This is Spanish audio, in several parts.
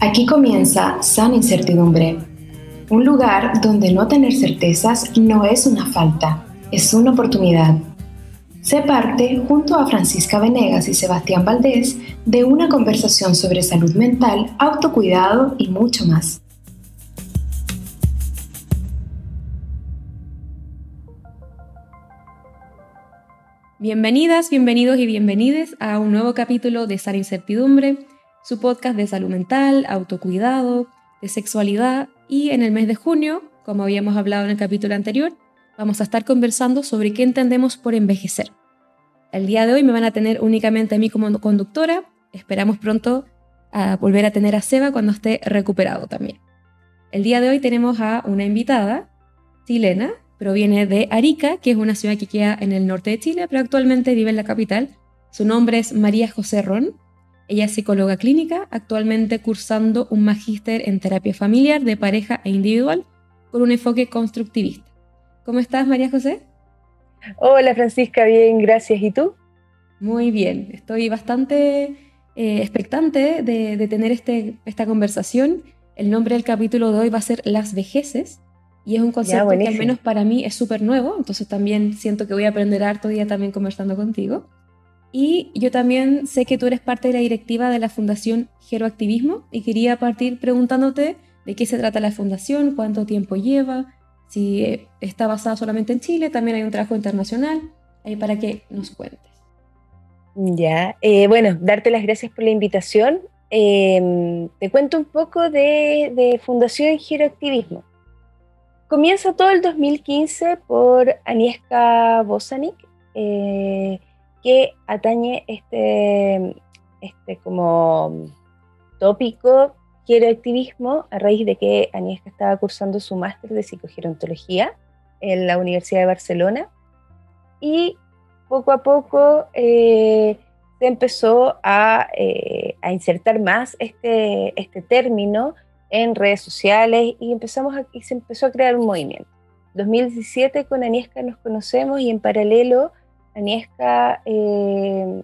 Aquí comienza San Incertidumbre, un lugar donde no tener certezas no es una falta, es una oportunidad. Sé parte, junto a Francisca Venegas y Sebastián Valdés, de una conversación sobre salud mental, autocuidado y mucho más. Bienvenidas, bienvenidos y bienvenides a un nuevo capítulo de Sara Incertidumbre, su podcast de salud mental, autocuidado, de sexualidad y en el mes de junio, como habíamos hablado en el capítulo anterior, vamos a estar conversando sobre qué entendemos por envejecer. El día de hoy me van a tener únicamente a mí como conductora, esperamos pronto a volver a tener a Seba cuando esté recuperado también. El día de hoy tenemos a una invitada chilena Proviene de Arica, que es una ciudad que queda en el norte de Chile, pero actualmente vive en la capital. Su nombre es María José Ron. Ella es psicóloga clínica, actualmente cursando un magíster en terapia familiar de pareja e individual con un enfoque constructivista. ¿Cómo estás, María José? Hola, Francisca, bien, gracias. ¿Y tú? Muy bien, estoy bastante eh, expectante de, de tener este, esta conversación. El nombre del capítulo de hoy va a ser Las vejeces y es un concepto que al menos para mí es súper nuevo, entonces también siento que voy a aprender harto día también conversando contigo. Y yo también sé que tú eres parte de la directiva de la Fundación Geroactivismo y quería partir preguntándote de qué se trata la fundación, cuánto tiempo lleva, si eh, está basada solamente en Chile, también hay un trabajo internacional, ahí para que nos cuentes. Ya, eh, bueno, darte las gracias por la invitación. Em, te cuento un poco de, de Fundación Geroactivismo. Comienza todo el 2015 por Aniesca Bosanic, eh, que atañe este, este como tópico activismo a raíz de que Aniesca estaba cursando su máster de psicogerontología en la Universidad de Barcelona. Y poco a poco eh, se empezó a, eh, a, insertar más este, este término en redes sociales y, empezamos y se empezó a crear un movimiento. 2017 con Aniesca nos conocemos y en paralelo Aniesca eh,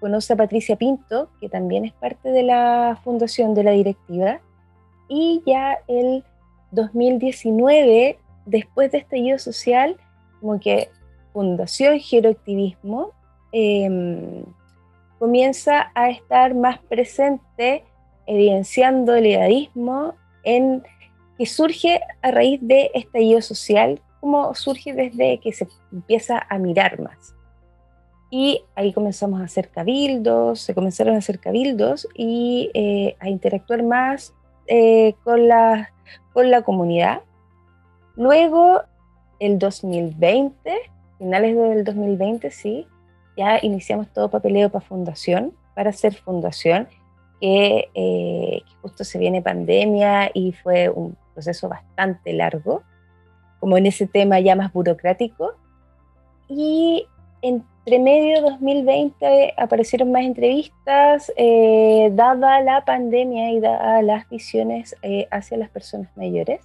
conoce a Patricia Pinto, que también es parte de la fundación de la directiva, y ya el 2019, después de estallido social, como que Fundación Geroactivismo eh, comienza a estar más presente evidenciando el edadismo en, que surge a raíz de estallido social, como surge desde que se empieza a mirar más. Y ahí comenzamos a hacer cabildos, se comenzaron a hacer cabildos y eh, a interactuar más eh, con, la, con la comunidad. Luego, el 2020, finales del 2020, sí, ya iniciamos todo papeleo para fundación, para hacer fundación eh, que, justo se viene pandemia y fue un proceso bastante largo, como en ese tema ya más burocrático. Y entre medio 2020 aparecieron más entrevistas, eh, dada la pandemia y dadas las visiones eh, hacia las personas mayores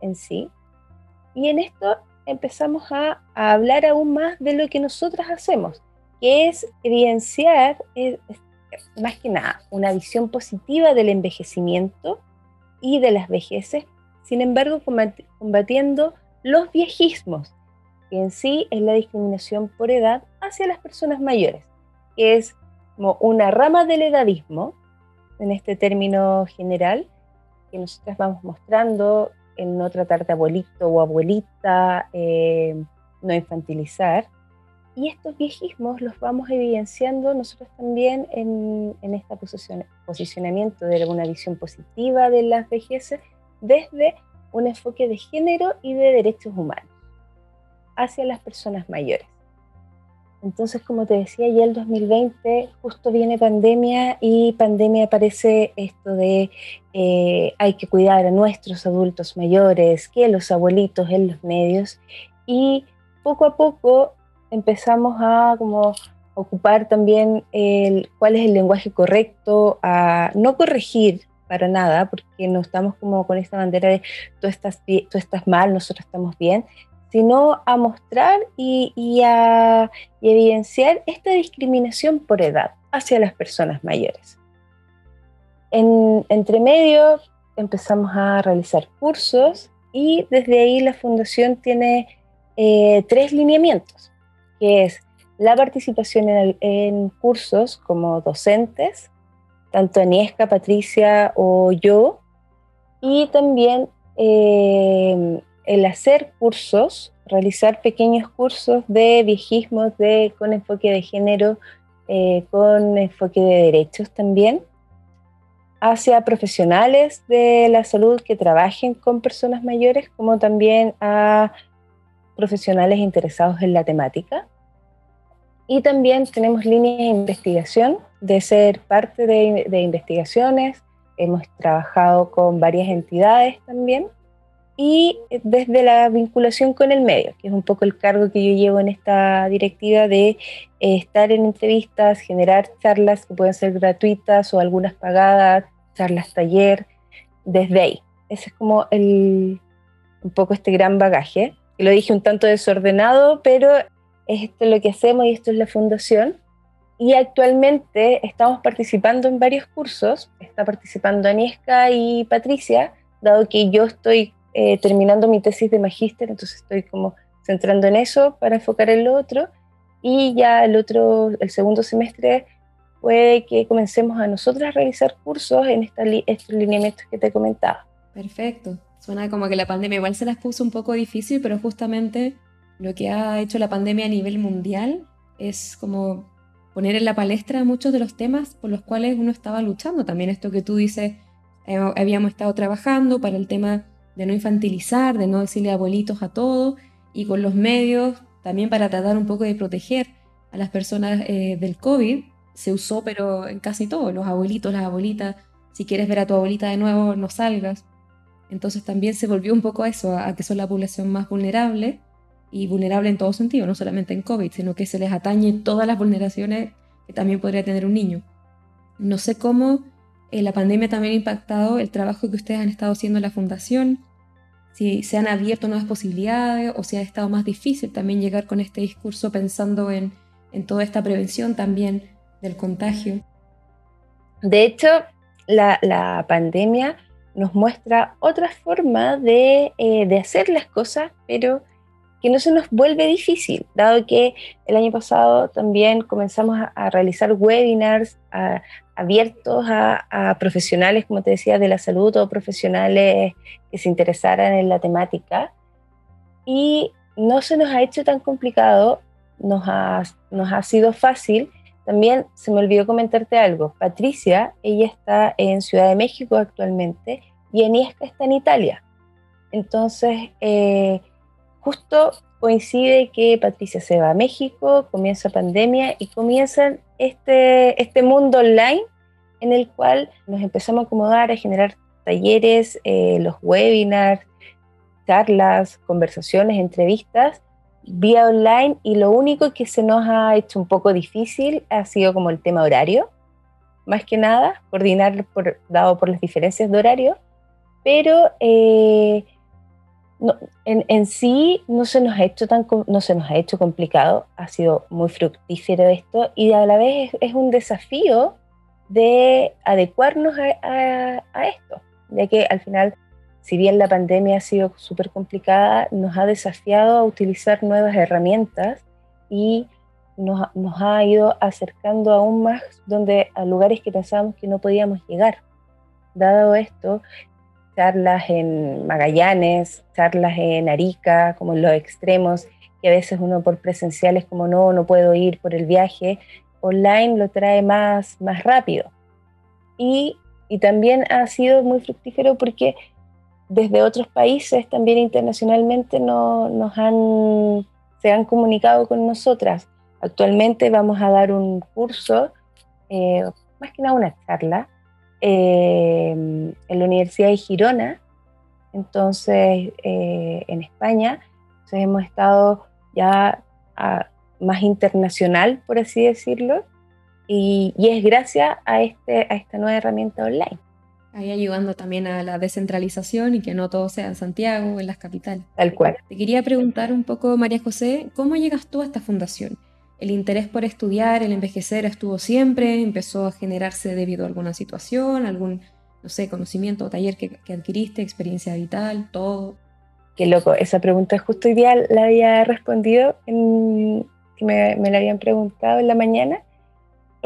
en sí. Y en esto empezamos a, hablar aún más de lo que nosotras hacemos, que es evidenciar, más que nada, una visión positiva del envejecimiento y de las vejeces, sin embargo, combatiendo los viejismos, que en sí es la discriminación por edad hacia las personas mayores, que es como una rama del edadismo, en este término general, que nosotras vamos mostrando en no tratar de abuelito o abuelita, eh, no infantilizar, y estos viejismos los vamos evidenciando nosotros también en, en este posicionamiento de una visión positiva de las vejeces desde un enfoque de género y de derechos humanos hacia las personas mayores. Entonces, como te decía, ya el 2020 justo viene pandemia y pandemia aparece esto de eh, hay que cuidar a nuestros adultos mayores, que los abuelitos en los medios y poco a poco empezamos a como ocupar también el, cuál es el lenguaje correcto, a no corregir para nada, porque no estamos como con esta bandera de tú estás, tú estás mal, nosotros estamos bien, sino a mostrar y, a evidenciar esta discriminación por edad hacia las personas mayores. En, entre medio empezamos a realizar cursos y desde ahí la fundación tiene eh, tres lineamientos, que es la participación en, cursos como docentes, tanto Aniesca, Patricia o yo, y también eh, el hacer cursos, realizar pequeños cursos de viejismo de, con enfoque de género, eh, con enfoque de derechos también, hacia profesionales de la salud que trabajen con personas mayores, como también a profesionales interesados en la temática. Y también tenemos líneas de investigación, de ser parte de, de investigaciones. Hemos trabajado con varias entidades también y desde la vinculación con el medio, que es un poco el cargo que yo llevo en esta directiva de eh, estar en entrevistas, generar charlas que pueden ser gratuitas o algunas pagadas, charlas taller, desde ahí. Ese es como el, un poco este gran bagaje. Lo dije un tanto desordenado, pero es esto lo que hacemos y esto es la fundación. Y actualmente estamos participando en varios cursos. Está participando Aniesca y Patricia, dado que yo estoy eh, terminando mi tesis de magíster, entonces estoy como centrando en eso para enfocar en lo otro. Y ya el otro, el segundo semestre, puede que comencemos a nosotros a realizar cursos en estos lineamientos que te comentaba. Perfecto. Suena como que la pandemia igual se las puso un poco difícil, pero justamente lo que ha hecho la pandemia a nivel mundial es como poner en la palestra muchos de los temas por los cuales uno estaba luchando. También esto que tú dices, eh, habíamos estado trabajando para el tema de no infantilizar, de no decirle abuelitos a todo y con los medios también para tratar un poco de proteger a las personas eh, del COVID. Se usó, pero en casi todo, los abuelitos, las abuelitas, si quieres ver a tu abuelita de nuevo, no salgas. Entonces también se volvió un poco a eso, a que son la población más vulnerable y vulnerable en todo sentido, no solamente en COVID, sino que se les atañe todas las vulneraciones que también podría tener un niño. No sé cómo eh, la pandemia también ha impactado el trabajo que ustedes han estado haciendo en la fundación, si se han abierto nuevas posibilidades o si ha estado más difícil también llegar con este discurso pensando en, toda esta prevención también del contagio. De hecho, la, pandemia nos muestra otra forma de, eh, de hacer las cosas, pero que no se nos vuelve difícil, dado que el año pasado también comenzamos a, realizar webinars abiertos a, profesionales, como te decía, de la salud o profesionales que se interesaran en la temática. Y no se nos ha hecho tan complicado, nos ha, nos ha sido fácil. También se me olvidó comentarte algo. Patricia, ella está en Ciudad de México actualmente y Eniesca está en Italia. Entonces, eh, justo coincide que Patricia se va a México, comienza pandemia y comienza este, este mundo online en el cual nos empezamos a acomodar, a generar talleres, eh, los webinars, charlas, conversaciones, entrevistas vía online y lo único que se nos ha hecho un poco difícil ha sido como el tema horario, más que nada, coordinar por, dado por las diferencias de horario, pero eh, en, sí no se nos ha hecho tan no se nos ha hecho complicado, ha sido muy fructífero esto y a la vez es, un desafío de adecuarnos a, esto, ya que al final, si bien la pandemia ha sido súper complicada, nos ha desafiado a utilizar nuevas herramientas y nos, ha ido acercando aún más donde, a lugares que pensábamos que no podíamos llegar. Dado esto, charlas en Magallanes, charlas en Arica, como en los extremos, que a veces uno por presenciales como no, no puedo ir por el viaje, online lo trae más, más rápido. Y, y también ha sido muy fructífero porque desde otros países, también internacionalmente, no, nos han, se han comunicado con nosotras. Actualmente vamos a dar un curso, eh, más que nada una charla, Em, en la Universidad de Girona, entonces eh, en España. Entonces hemos estado ya más internacional, por así decirlo, y, es gracias a, este, a esta nueva herramienta online. Ahí ayudando también a la descentralización y que no todo sea en Santiago, en las capitales. Tal cual. Te quería preguntar un poco, María José, ¿cómo llegas tú a esta fundación? ¿El interés por estudiar, el envejecer estuvo siempre? ¿Empezó a generarse debido a alguna situación, algún, no sé, conocimiento o taller que, adquiriste, experiencia vital, todo? Qué loco, esa pregunta justo hoy día la había respondido, en, me, me la habían preguntado en la mañana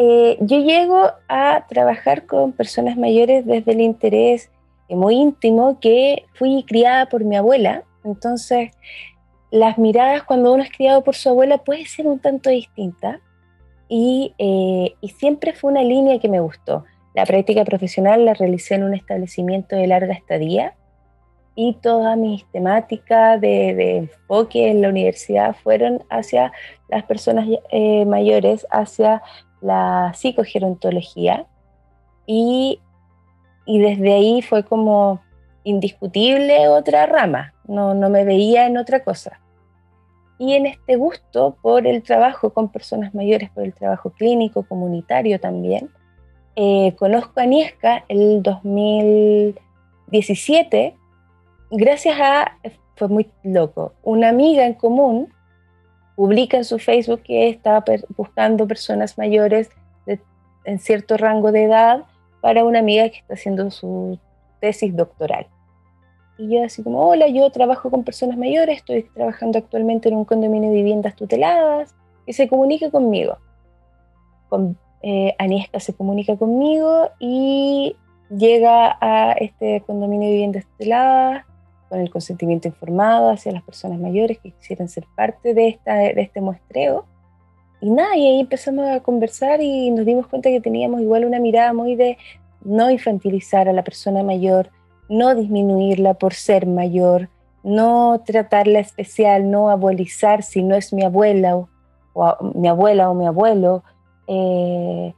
eh, yo llego a trabajar con personas mayores desde el interés muy íntimo que fui criada por mi abuela. Entonces, las miradas cuando uno es criado por su abuela puede ser un tanto distinta y, eh, y siempre fue una línea que me gustó. La práctica profesional la realicé en un establecimiento de larga estadía y toda mi temática de, de, enfoque en la universidad fueron hacia las personas eh, mayores, hacia la psicogerontología y, y desde ahí fue como indiscutible otra rama, no, no me veía en otra cosa. Y en este gusto por el trabajo con personas mayores, por el trabajo clínico, comunitario también, eh, conozco a Niesca el 2017 gracias a, fue muy loco, una amiga en común publica en su Facebook que está buscando personas mayores en cierto rango de edad para una amiga que está haciendo su tesis doctoral. Y yo así como, hola, yo trabajo con personas mayores, estoy trabajando actualmente en un condominio de viviendas tuteladas, y se comunica conmigo. Con, eh, Aniesca se comunica conmigo y llega a este condominio de viviendas tuteladas con el consentimiento informado hacia las personas mayores que quisieran ser parte de, esta, de este muestreo. Y nada, y ahí empezamos a conversar y nos dimos cuenta que teníamos igual una mirada muy de no infantilizar a la persona mayor, no disminuirla por ser mayor, no tratarla especial, no abuelizar si no es mi abuela o, mi abuela o mi abuelo. Eh,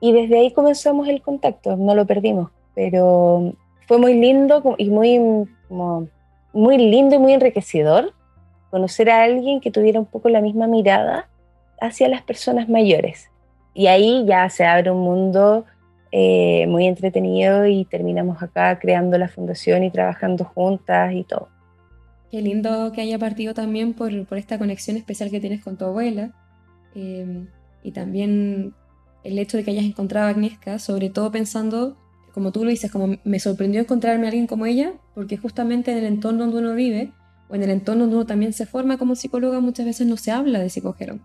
y desde ahí comenzamos el contacto, no lo perdimos, pero fue muy lindo y muy muy lindo y muy enriquecedor conocer a alguien que tuviera un poco la misma mirada hacia las personas mayores. Y ahí ya se abre un mundo eh, muy entretenido y terminamos acá creando la fundación y trabajando juntas y todo. Qué lindo que haya partido también por, por esta conexión especial que tienes con tu abuela eh, y también el hecho de que hayas encontrado a Agnieszka, sobre todo pensando como tú lo dices, como me sorprendió encontrarme a alguien como ella, porque justamente en el entorno donde uno vive, o en el entorno donde uno también se forma como psicóloga, muchas veces no se habla de psicogeron.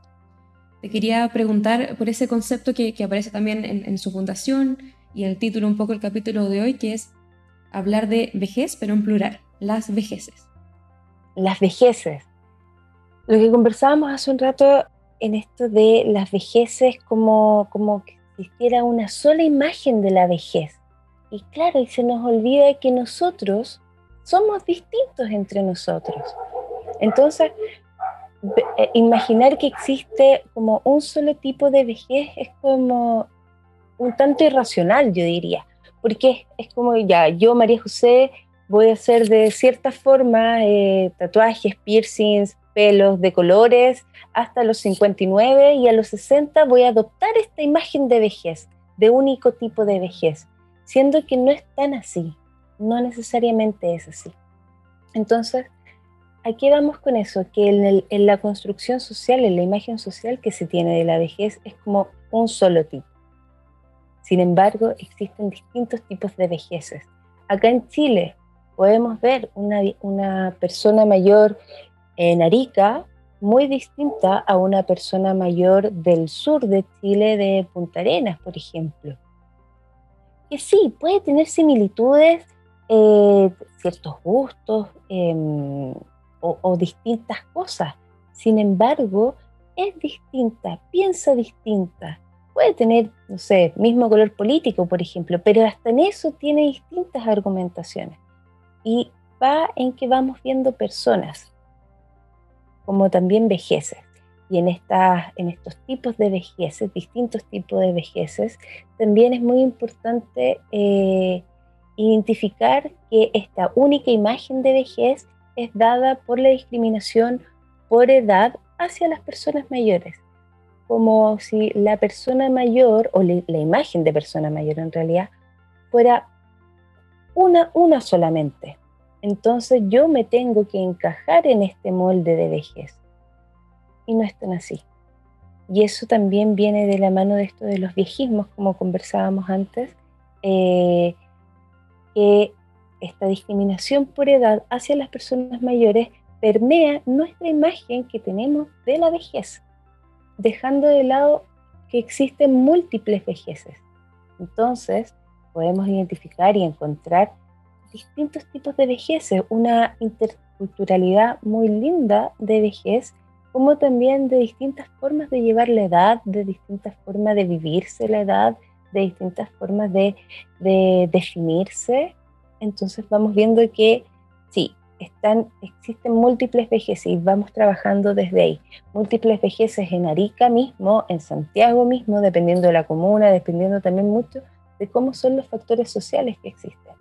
Te quería preguntar por ese concepto que, aparece también en, su fundación y en el título un poco el capítulo de hoy, que es hablar de vejez, pero en plural, las vejeces. Las vejeces. Lo que conversábamos hace un rato en esto de las vejeces como, como que existiera una sola imagen de la vejez. Y claro, y se nos olvida que nosotros somos distintos entre nosotros. Entonces, eh, imaginar que existe como un solo tipo de vejez es como un tanto irracional, yo diría, porque es como ya, yo, María José, voy a hacer de cierta forma eh, tatuajes, piercings, pelos de colores hasta los 59 y a los 60 voy a adoptar esta imagen de vejez, de único tipo de vejez siendo que no es tan así, no necesariamente es así. Entonces, aquí vamos con eso, que en, la construcción social, en la imagen social que se tiene de la vejez, es como un solo tipo. Sin embargo, existen distintos tipos de vejeces. Acá en Chile podemos ver una, una persona mayor en Arica muy distinta a una persona mayor del sur de Chile, de Punta Arenas, por ejemplo que sí, puede tener similitudes, eh, ciertos gustos em, o, distintas cosas. Sin embargo, es distinta, piensa distinta. Puede tener, no sé, mismo color político, por ejemplo, pero hasta en eso tiene distintas argumentaciones. Y va en que vamos viendo personas, como también vejeces y en, en estos tipos de vejeces, distintos tipos de vejeces, también es muy importante eh, identificar que esta única imagen de vejez es dada por la discriminación por edad hacia las personas mayores, como si la persona mayor, o la imagen de persona mayor en realidad, fuera una, una solamente. Entonces yo me tengo que encajar en este molde de vejez. Y no es tan así. Y eso también viene de la mano de esto de los viejismos, como conversábamos antes, eh, que esta discriminación por edad hacia las personas mayores permea nuestra imagen que tenemos de la vejez, dejando de lado que existen múltiples vejeces. Entonces, podemos identificar y encontrar distintos tipos de vejeces, una interculturalidad muy linda de vejez, como también de distintas formas de llevar la edad, de distintas formas de vivirse la edad, de distintas formas de, de definirse. Entonces vamos viendo que sí, están, existen múltiples vejeces y vamos trabajando desde ahí. Múltiples vejeces en Arica mismo, en Santiago mismo, dependiendo de la comuna, dependiendo también mucho de cómo son los factores sociales que existen.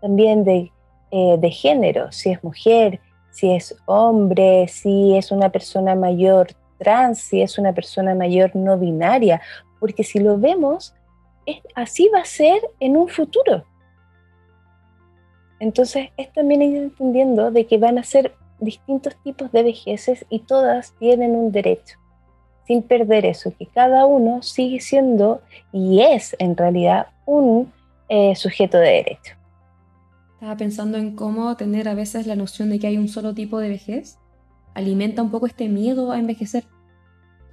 También de, eh, de género, si es mujer, si es hombre, si es una persona mayor trans, si es una persona mayor no binaria, porque si lo vemos, así va a ser en un futuro. Entonces es también ir entendiendo de que van a ser distintos tipos de vejeces y todas tienen un derecho, sin perder eso, que cada uno sigue siendo y es en realidad un eh, sujeto de derecho. Estaba pensando en cómo tener a veces la noción de que hay un solo tipo de vejez alimenta un poco este miedo a envejecer,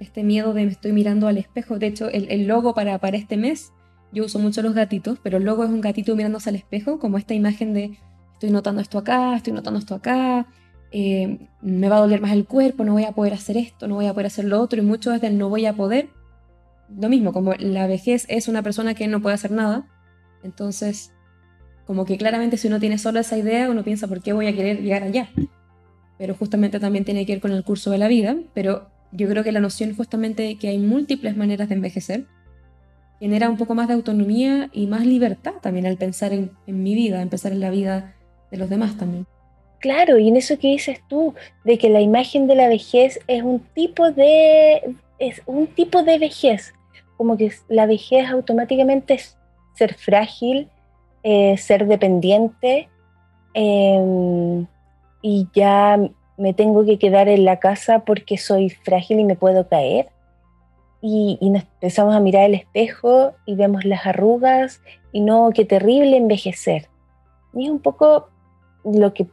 este miedo de me estoy mirando al espejo. De hecho, el, logo para, para este mes, yo uso mucho los gatitos, pero el logo es un gatito mirándose al espejo, como esta imagen de estoy notando esto acá, estoy notando esto acá, eh, me va a doler más el cuerpo, no voy a poder hacer esto, no voy a poder hacer lo otro, y mucho es del no voy a poder. Lo mismo, como la vejez es una persona que no puede hacer nada, entonces como que claramente si uno tiene solo esa idea, uno piensa, ¿por qué voy a querer llegar allá? Pero justamente también tiene que ver con el curso de la vida, pero yo creo que la noción justamente de que hay múltiples maneras de envejecer genera un poco más de autonomía y más libertad también al pensar en, mi vida, en pensar en la vida de los demás también. Claro, y en eso que dices tú, de que la imagen de la vejez es un tipo de, es un tipo de vejez, como que la vejez automáticamente es ser frágil, eh, ser dependiente em, y ya me tengo que quedar en la casa porque soy frágil y me puedo caer. Y, nos empezamos a mirar el espejo y vemos las arrugas y no, qué terrible envejecer. Y es un poco lo que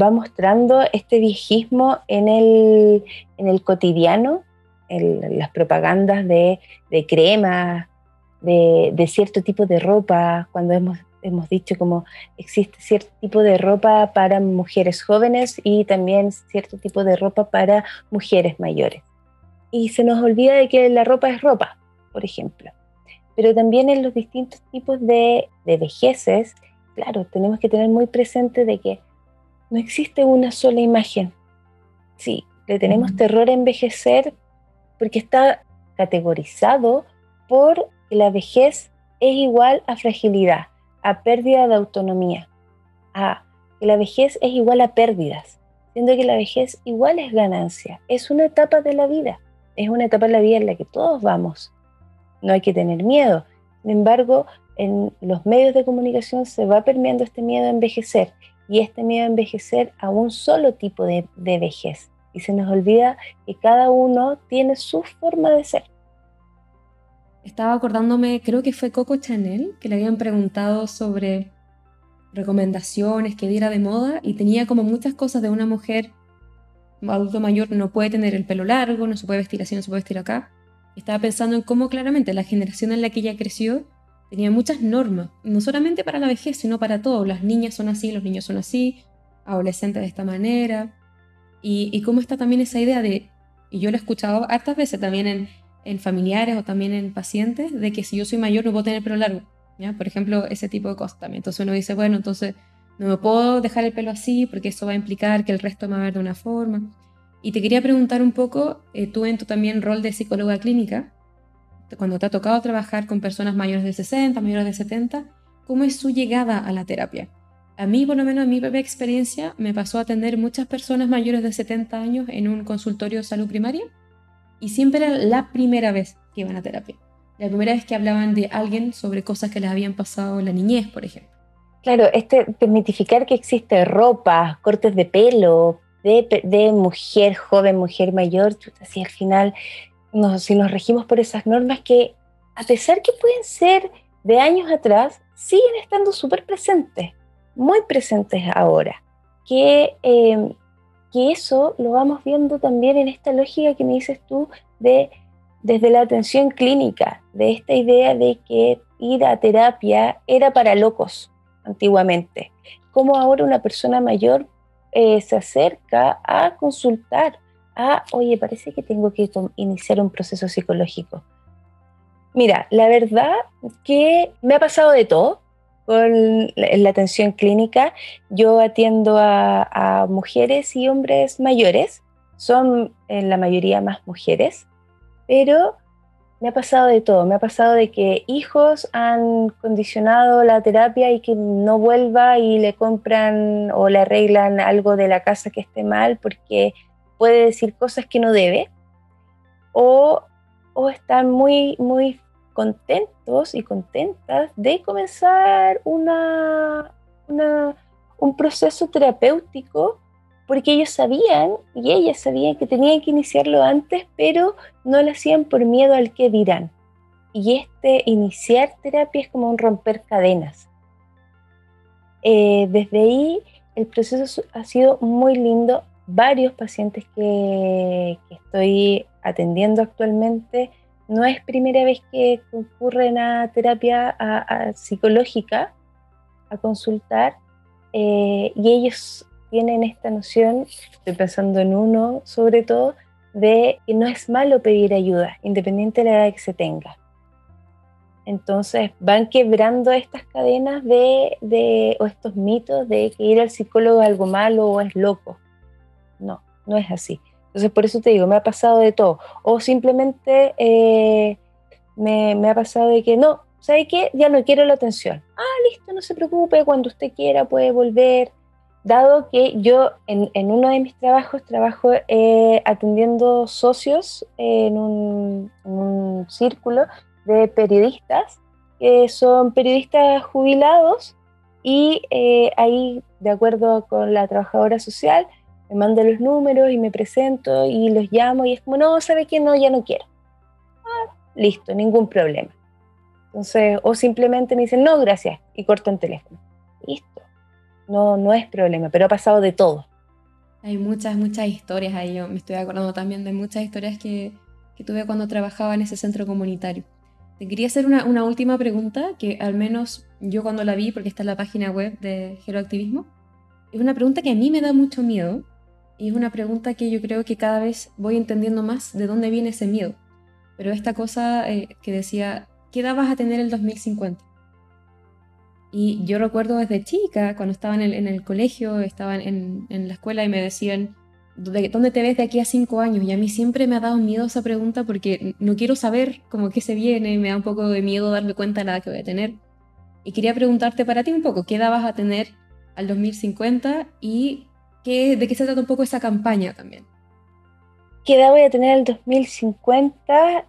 va mostrando este viejismo en el, en el cotidiano, en las propagandas de, de cremas, de, cierto tipo de ropa, cuando hemos, hemos dicho como existe cierto tipo de ropa para mujeres jóvenes y también cierto tipo de ropa para mujeres mayores. Y se nos olvida de que la ropa es ropa, por ejemplo. Pero también en los distintos tipos de, de vejeces, claro, tenemos que tener muy presente de que no existe una sola imagen. Sí, le tenemos terror a envejecer porque está categorizado por la vejez es igual a fragilidad, a pérdida de autonomía, a que la vejez es igual a pérdidas, siendo que la vejez igual es ganancia, es una etapa de la vida, es una etapa de la vida en la que todos vamos, no hay que tener miedo. Sin embargo, en los medios de comunicación se va permeando este miedo a envejecer y este miedo a envejecer a un solo tipo de, de vejez. Y se nos olvida que cada uno tiene su forma de ser estaba acordándome, creo que fue Coco Chanel, que le habían preguntado sobre recomendaciones que diera de moda y tenía como muchas cosas de una mujer adulto mayor no puede tener el pelo largo, no se puede vestir así, no se puede vestir acá. estaba pensando en cómo claramente la generación en la que ella creció tenía muchas normas, no solamente para la vejez, sino para todo. Las niñas son así, los niños son así, adolescentes de esta manera. Y, y cómo está también esa idea de, y yo lo he escuchado hartas veces también en, en familiares o también en pacientes de que si yo soy mayor no puedo tener pelo largo. ¿ya? Por ejemplo, ese tipo de cosas también. Entonces uno dice, bueno, entonces no me puedo dejar el pelo así porque eso va a implicar que el resto me va a ver de una forma. Y te quería preguntar un poco, eh, tú en tu también rol de psicóloga clínica, cuando te ha tocado trabajar con personas mayores de 60, mayores de 70, ¿cómo es su llegada a la terapia? A mí, por lo menos en mi propia experiencia, me pasó a atender muchas personas mayores de 70 años en un consultorio de salud primaria y siempre era la primera vez que iban a terapia. La primera vez que hablaban de alguien sobre cosas que les habían pasado en la niñez, por ejemplo. Claro, este desmitificar que existe ropa, cortes de pelo, de, mujer joven, mujer mayor, así al final, si nos regimos por esas normas que, a pesar que pueden ser de años atrás, siguen estando súper presentes, muy presentes ahora. Que, em, que eso lo vamos viendo también en esta lógica que me dices tú de desde la atención clínica, de esta idea de que ir a terapia era para locos antiguamente. Como ahora una persona mayor eh, se acerca a consultar, a, oye, parece que tengo que iniciar un proceso psicológico. Mira, la verdad que me ha pasado de todo con la atención clínica. Yo atiendo a, mujeres y hombres mayores, son en la mayoría más mujeres, pero me ha pasado de todo. Me ha pasado de que hijos han condicionado la terapia y que no vuelva y le compran o le arreglan algo de la casa que esté mal porque puede decir cosas que no debe. O, o están muy, muy contentos y contentas de comenzar una, una, un proceso terapéutico porque ellos sabían y ellas sabían que tenían que iniciarlo antes, pero no lo hacían por miedo al que dirán. Y este iniciar terapia es como un romper cadenas. Eh, desde ahí el proceso ha sido muy lindo. Varios pacientes que, estoy atendiendo actualmente no es primera vez que concurren a terapia psicológica, a consultar, eh, y ellos tienen esta noción, estoy pensando en uno sobre todo, de que no es malo pedir ayuda, independiente de la edad que se tenga. Entonces van quebrando estas cadenas de, de, o estos mitos de que ir al psicólogo es algo malo o es loco. No, no es así. Entonces por eso te digo, me ha pasado de todo. O simplemente eh, me, ha pasado de que no, ¿sabe qué? Ya no quiero la atención. Ah, listo, no se preocupe, cuando usted quiera puede volver dado que yo en, uno de mis trabajos trabajo eh, atendiendo socios en un, círculo de periodistas que son periodistas jubilados y eh, ahí, de acuerdo con la trabajadora social, me manda los números y me presento y los llamo y es como, no, ¿sabe qué? No, ya no quiero. Ah, listo, ningún problema. Entonces, o simplemente me dicen, no, gracias, y cortan teléfono. Listo no, no es problema, pero ha pasado de todo. Hay muchas, muchas historias ahí. Yo me estoy acordando también de muchas historias que, que tuve cuando trabajaba en ese centro comunitario. Te quería hacer una, una, última pregunta que al menos yo cuando la vi, porque está en la página web de Geroactivismo, es una pregunta que a mí me da mucho miedo y es una pregunta que yo creo que cada vez voy entendiendo más de dónde viene ese miedo. Pero esta cosa eh, que decía, ¿qué edad vas a tener el 2050? Y yo recuerdo desde chica, cuando estaba en el, colegio, estaba en, la escuela y me decían, ¿dónde te ves de aquí a cinco años? Y a mí siempre me ha dado miedo esa pregunta porque no quiero saber cómo qué se viene, me da un poco de miedo darme cuenta de la edad que voy a tener. Y quería preguntarte para ti un poco, ¿qué edad vas a tener al 2050 y de qué se trata un poco esa campaña también? ¿Qué edad voy a tener al 2050?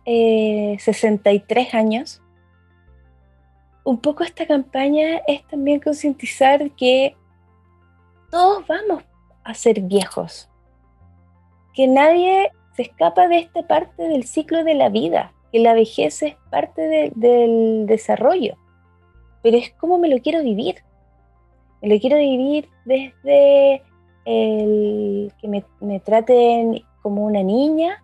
63 eh, años un poco esta campaña es también concientizar que todos vamos a ser viejos, que nadie se escapa de esta parte del ciclo de la vida, que la vejez es parte del desarrollo, pero es como me lo quiero vivir. Me lo quiero vivir desde el que me, traten como una niña,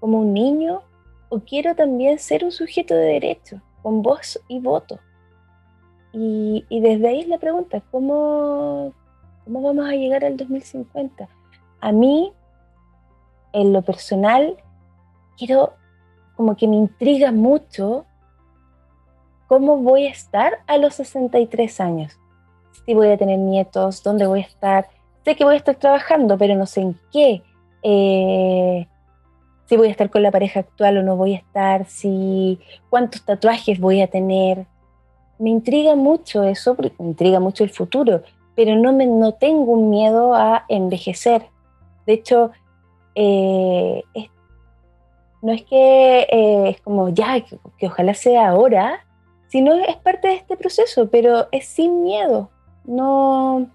como un niño, o quiero también ser un sujeto de derecho con voz y voto. Y, desde ahí la pregunta, ¿cómo, ¿cómo vamos a llegar al 2050? A mí, en lo personal, quiero, como que me intriga mucho cómo voy a estar a los 63 años. Si voy a tener nietos, dónde voy a estar. Sé que voy a estar trabajando, pero no sé en qué. Eh, si voy a estar con la pareja actual o no voy a estar, si cuántos tatuajes voy a tener. Me intriga mucho eso, me intriga mucho el futuro, pero no, me, no tengo un miedo a envejecer. De hecho, eh, no es que eh, es como ya, que, ojalá sea ahora, sino es parte de este proceso, pero es sin miedo, no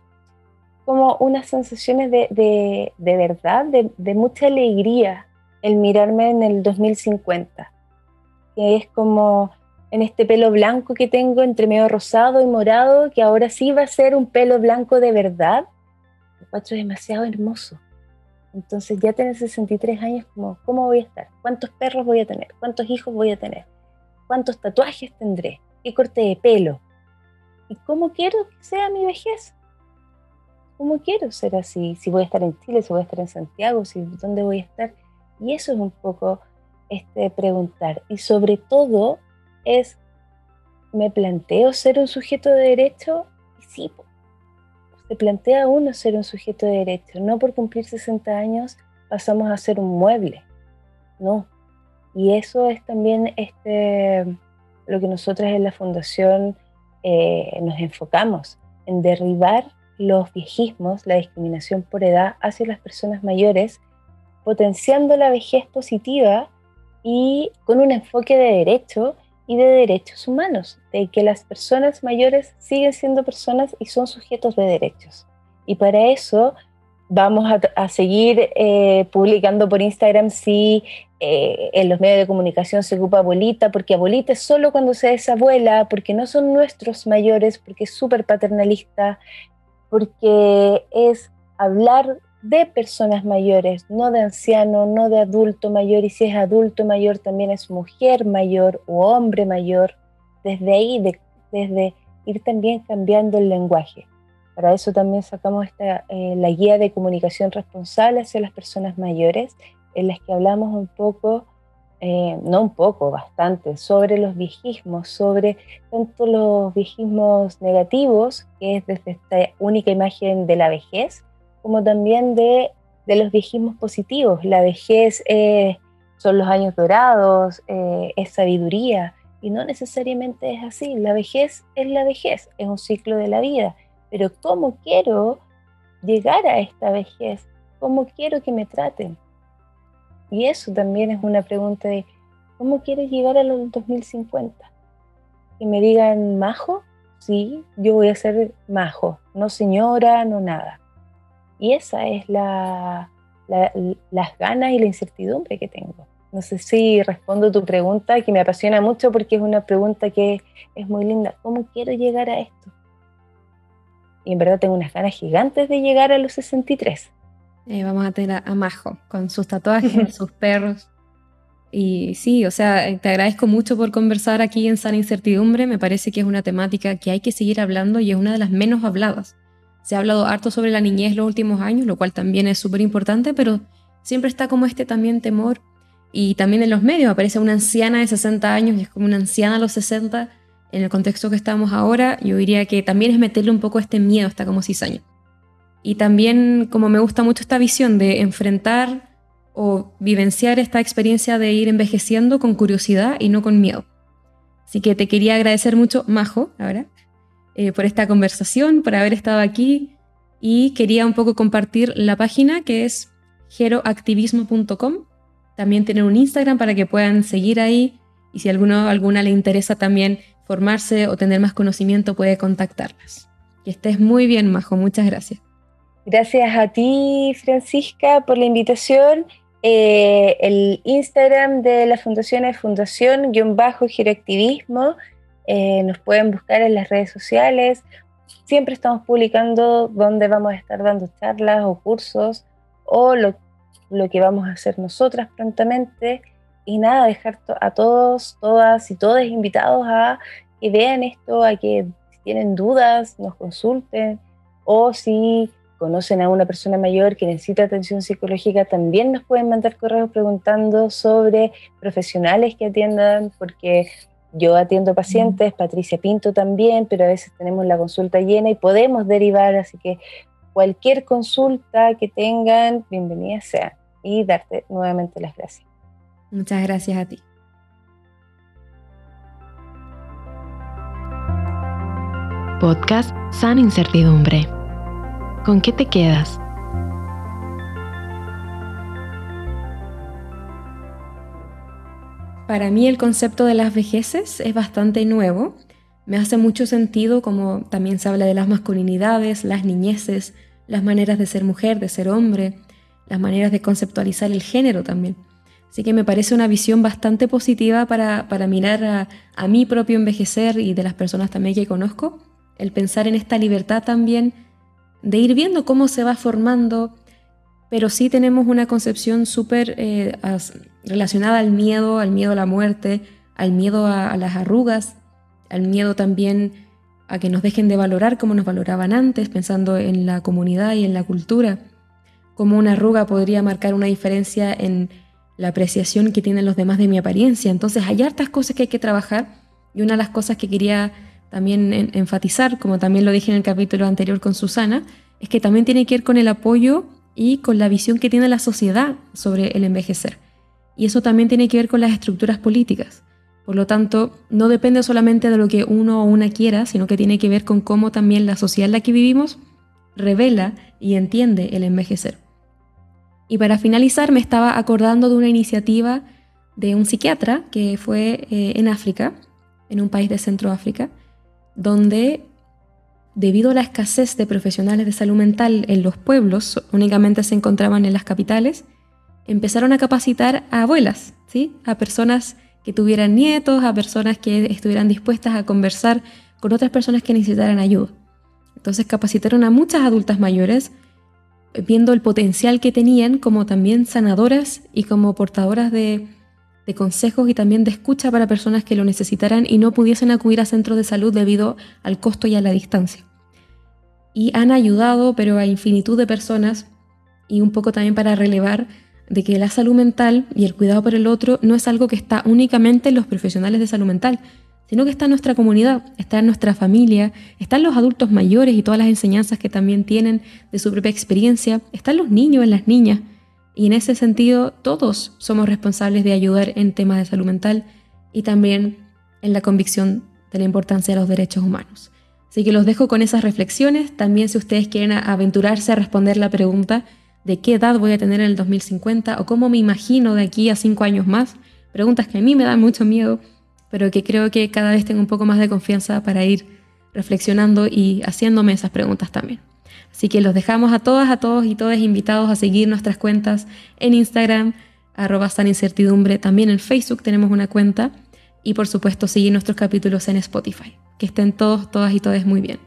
como unas sensaciones de, verdad, de, mucha alegría el mirarme en el 2050, que es como en este pelo blanco que tengo entre medio rosado y morado, que ahora sí va a ser un pelo blanco de verdad, el cuatro es demasiado hermoso. Entonces ya tener 63 años, como, ¿cómo voy a estar? ¿Cuántos perros voy a tener? ¿Cuántos hijos voy a tener? ¿Cuántos tatuajes tendré? ¿Qué corte de pelo? ¿Y cómo quiero que sea mi vejez? ¿Cómo quiero ser así? Si voy a estar en Chile, si voy a estar en Santiago, si dónde voy a estar. Y eso es un poco este preguntar. Y sobre todo es, ¿me planteo ser un sujeto de derecho? Y sí, se plantea uno ser un sujeto de derecho. No por cumplir 60 años pasamos a ser un mueble. No. Y eso es también este, lo que nosotros en la Fundación eh, nos enfocamos, en derribar los viejismos, la discriminación por edad hacia las personas mayores, potenciando la vejez positiva y con un enfoque de derecho y de derechos humanos, de que las personas mayores siguen siendo personas y son sujetos de derechos. Y para eso vamos a, seguir eh, publicando por Instagram si eh, en los medios de comunicación se ocupa abuelita, porque abuelita es solo cuando se es abuela, porque no son nuestros mayores, porque es súper paternalista, porque es hablar de personas mayores, no de anciano, no de adulto mayor, y si es adulto mayor también es mujer mayor o hombre mayor, desde ahí, desde ir también cambiando el lenguaje. Para eso también sacamos esta, eh, la guía de comunicación responsable hacia las personas mayores, en las que hablamos un poco, eh, no un poco, bastante, sobre los viejismos, sobre tanto los viejismos negativos, que es desde esta única imagen de la vejez, como también de, los viejismos positivos. La vejez son los años dorados, eh, es sabiduría, y no necesariamente es así. La vejez es la vejez, es un ciclo de la vida. Pero ¿cómo quiero llegar a esta vejez? ¿Cómo quiero que me traten? Y eso también es una pregunta de ¿cómo quieres llegar a los 2050? Que me digan majo, sí, yo voy a ser majo, no señora, no nada. Y esa es la, las ganas y la incertidumbre que tengo. No sé si respondo tu pregunta, que me apasiona mucho porque es una pregunta que es muy linda. ¿Cómo quiero llegar a esto? Y en verdad tengo unas ganas gigantes de llegar a los 63. Eh, vamos a tener a, Majo con sus tatuajes, sus perros. Y sí, o sea, te agradezco mucho por conversar aquí en Sana Incertidumbre. Me parece que es una temática que hay que seguir hablando y es una de las menos habladas. Se ha hablado harto sobre la niñez los últimos años, lo cual también es súper importante, pero siempre está como este también temor. Y también en los medios aparece una anciana de 60 años y es como una anciana a los 60. En el contexto que estamos ahora, yo diría que también es meterle un poco este miedo, está como cizaña. Y también como me gusta mucho esta visión de enfrentar o vivenciar esta experiencia de ir envejeciendo con curiosidad y no con miedo. Así que te quería agradecer mucho, Majo, ahora, eh, por esta conversación, por haber estado aquí y quería un poco compartir la página que es geroactivismo.com. También tienen un Instagram para que puedan seguir ahí y si alguno alguna le interesa también formarse o tener más conocimiento puede contactarlas. Que estés muy bien, Majo. Muchas gracias. Gracias a ti, Francisca, por la invitación. Eh, el Instagram de la fundación es fundación-geroactivismo. Eh, nos pueden buscar en las redes sociales. Siempre estamos publicando dónde vamos a estar dando charlas o cursos o lo, lo que vamos a hacer nosotras prontamente. Y nada, dejar a todos, todas y todos invitados a que vean esto, a que si tienen dudas nos consulten o si conocen a una persona mayor que necesita atención psicológica, también nos pueden mandar correos preguntando sobre profesionales que atiendan, porque yo atiendo pacientes, Patricia Pinto también, pero a veces tenemos la consulta llena y podemos derivar, así que cualquier consulta que tengan, bienvenida sea. Y darte nuevamente las gracias. Muchas gracias a ti. Podcast San Incertidumbre. ¿Con qué te quedas? Para mí el concepto de las vejeces es bastante nuevo. Me hace mucho sentido como también se habla de las masculinidades, las niñeces, las maneras de ser mujer, de ser hombre, las maneras de conceptualizar el género también. Así que me parece una visión bastante positiva para, mirar a, a mi propio envejecer y de las personas también que conozco, el pensar en esta libertad también de ir viendo cómo se va formando, pero sí tenemos una concepción súper eh, relacionada al miedo, al miedo a la muerte, al miedo a, las arrugas, al miedo también a que nos dejen de valorar como nos valoraban antes, pensando en la comunidad y en la cultura, como una arruga podría marcar una diferencia en la apreciación que tienen los demás de mi apariencia. Entonces hay hartas cosas que hay que trabajar y una de las cosas que quería también enfatizar, como también lo dije en el capítulo anterior con Susana, es que también tiene que ver con el apoyo y con la visión que tiene la sociedad sobre el envejecer. Y eso también tiene que ver con las estructuras políticas. Por lo tanto, no depende solamente de lo que uno o una quiera, sino que tiene que ver con cómo también la sociedad en la que vivimos revela y entiende el envejecer. Y para finalizar, me estaba acordando de una iniciativa de un psiquiatra que fue eh, en África, en un país de Centroáfrica, donde debido a la escasez de profesionales de salud mental en los pueblos, únicamente se encontraban en las capitales, empezaron a capacitar a abuelas, ¿sí? a personas que tuvieran nietos, a personas que estuvieran dispuestas a conversar con otras personas que necesitaran ayuda. Entonces capacitaron a muchas adultas mayores, viendo el potencial que tenían como también sanadoras y como portadoras de de consejos y también de escucha para personas que lo necesitaran y no pudiesen acudir a centros de salud debido al costo y a la distancia. Y han ayudado, pero a infinitud de personas, y un poco también para relevar de que la salud mental y el cuidado por el otro no es algo que está únicamente en los profesionales de salud mental, sino que está en nuestra comunidad, está en nuestra familia, están los adultos mayores y todas las enseñanzas que también tienen de su propia experiencia, están los niños y las niñas, y en ese sentido, todos somos responsables de ayudar en temas de salud mental y también en la convicción de la importancia de los derechos humanos. Así que los dejo con esas reflexiones. También si ustedes quieren aventurarse a responder la pregunta de qué edad voy a tener en el 2050 o cómo me imagino de aquí a cinco años más, preguntas que a mí me dan mucho miedo, pero que creo que cada vez tengo un poco más de confianza para ir reflexionando y haciéndome esas preguntas también. Así que los dejamos a todas, a todos y todas invitados a seguir nuestras cuentas en Instagram, arroba San Incertidumbre. También en Facebook tenemos una cuenta. Y por supuesto seguir nuestros capítulos en Spotify. Que estén todos, todas y todas muy bien.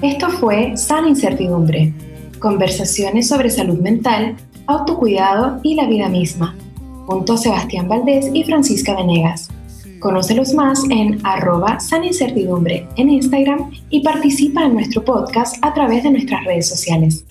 Esto fue San Incertidumbre. Conversaciones sobre salud mental autocuidado y la vida misma, junto a Sebastián Valdés y Francisca Venegas. Conócelos más en arroba sanincertidumbre en Instagram y participa en nuestro podcast a través de nuestras redes sociales.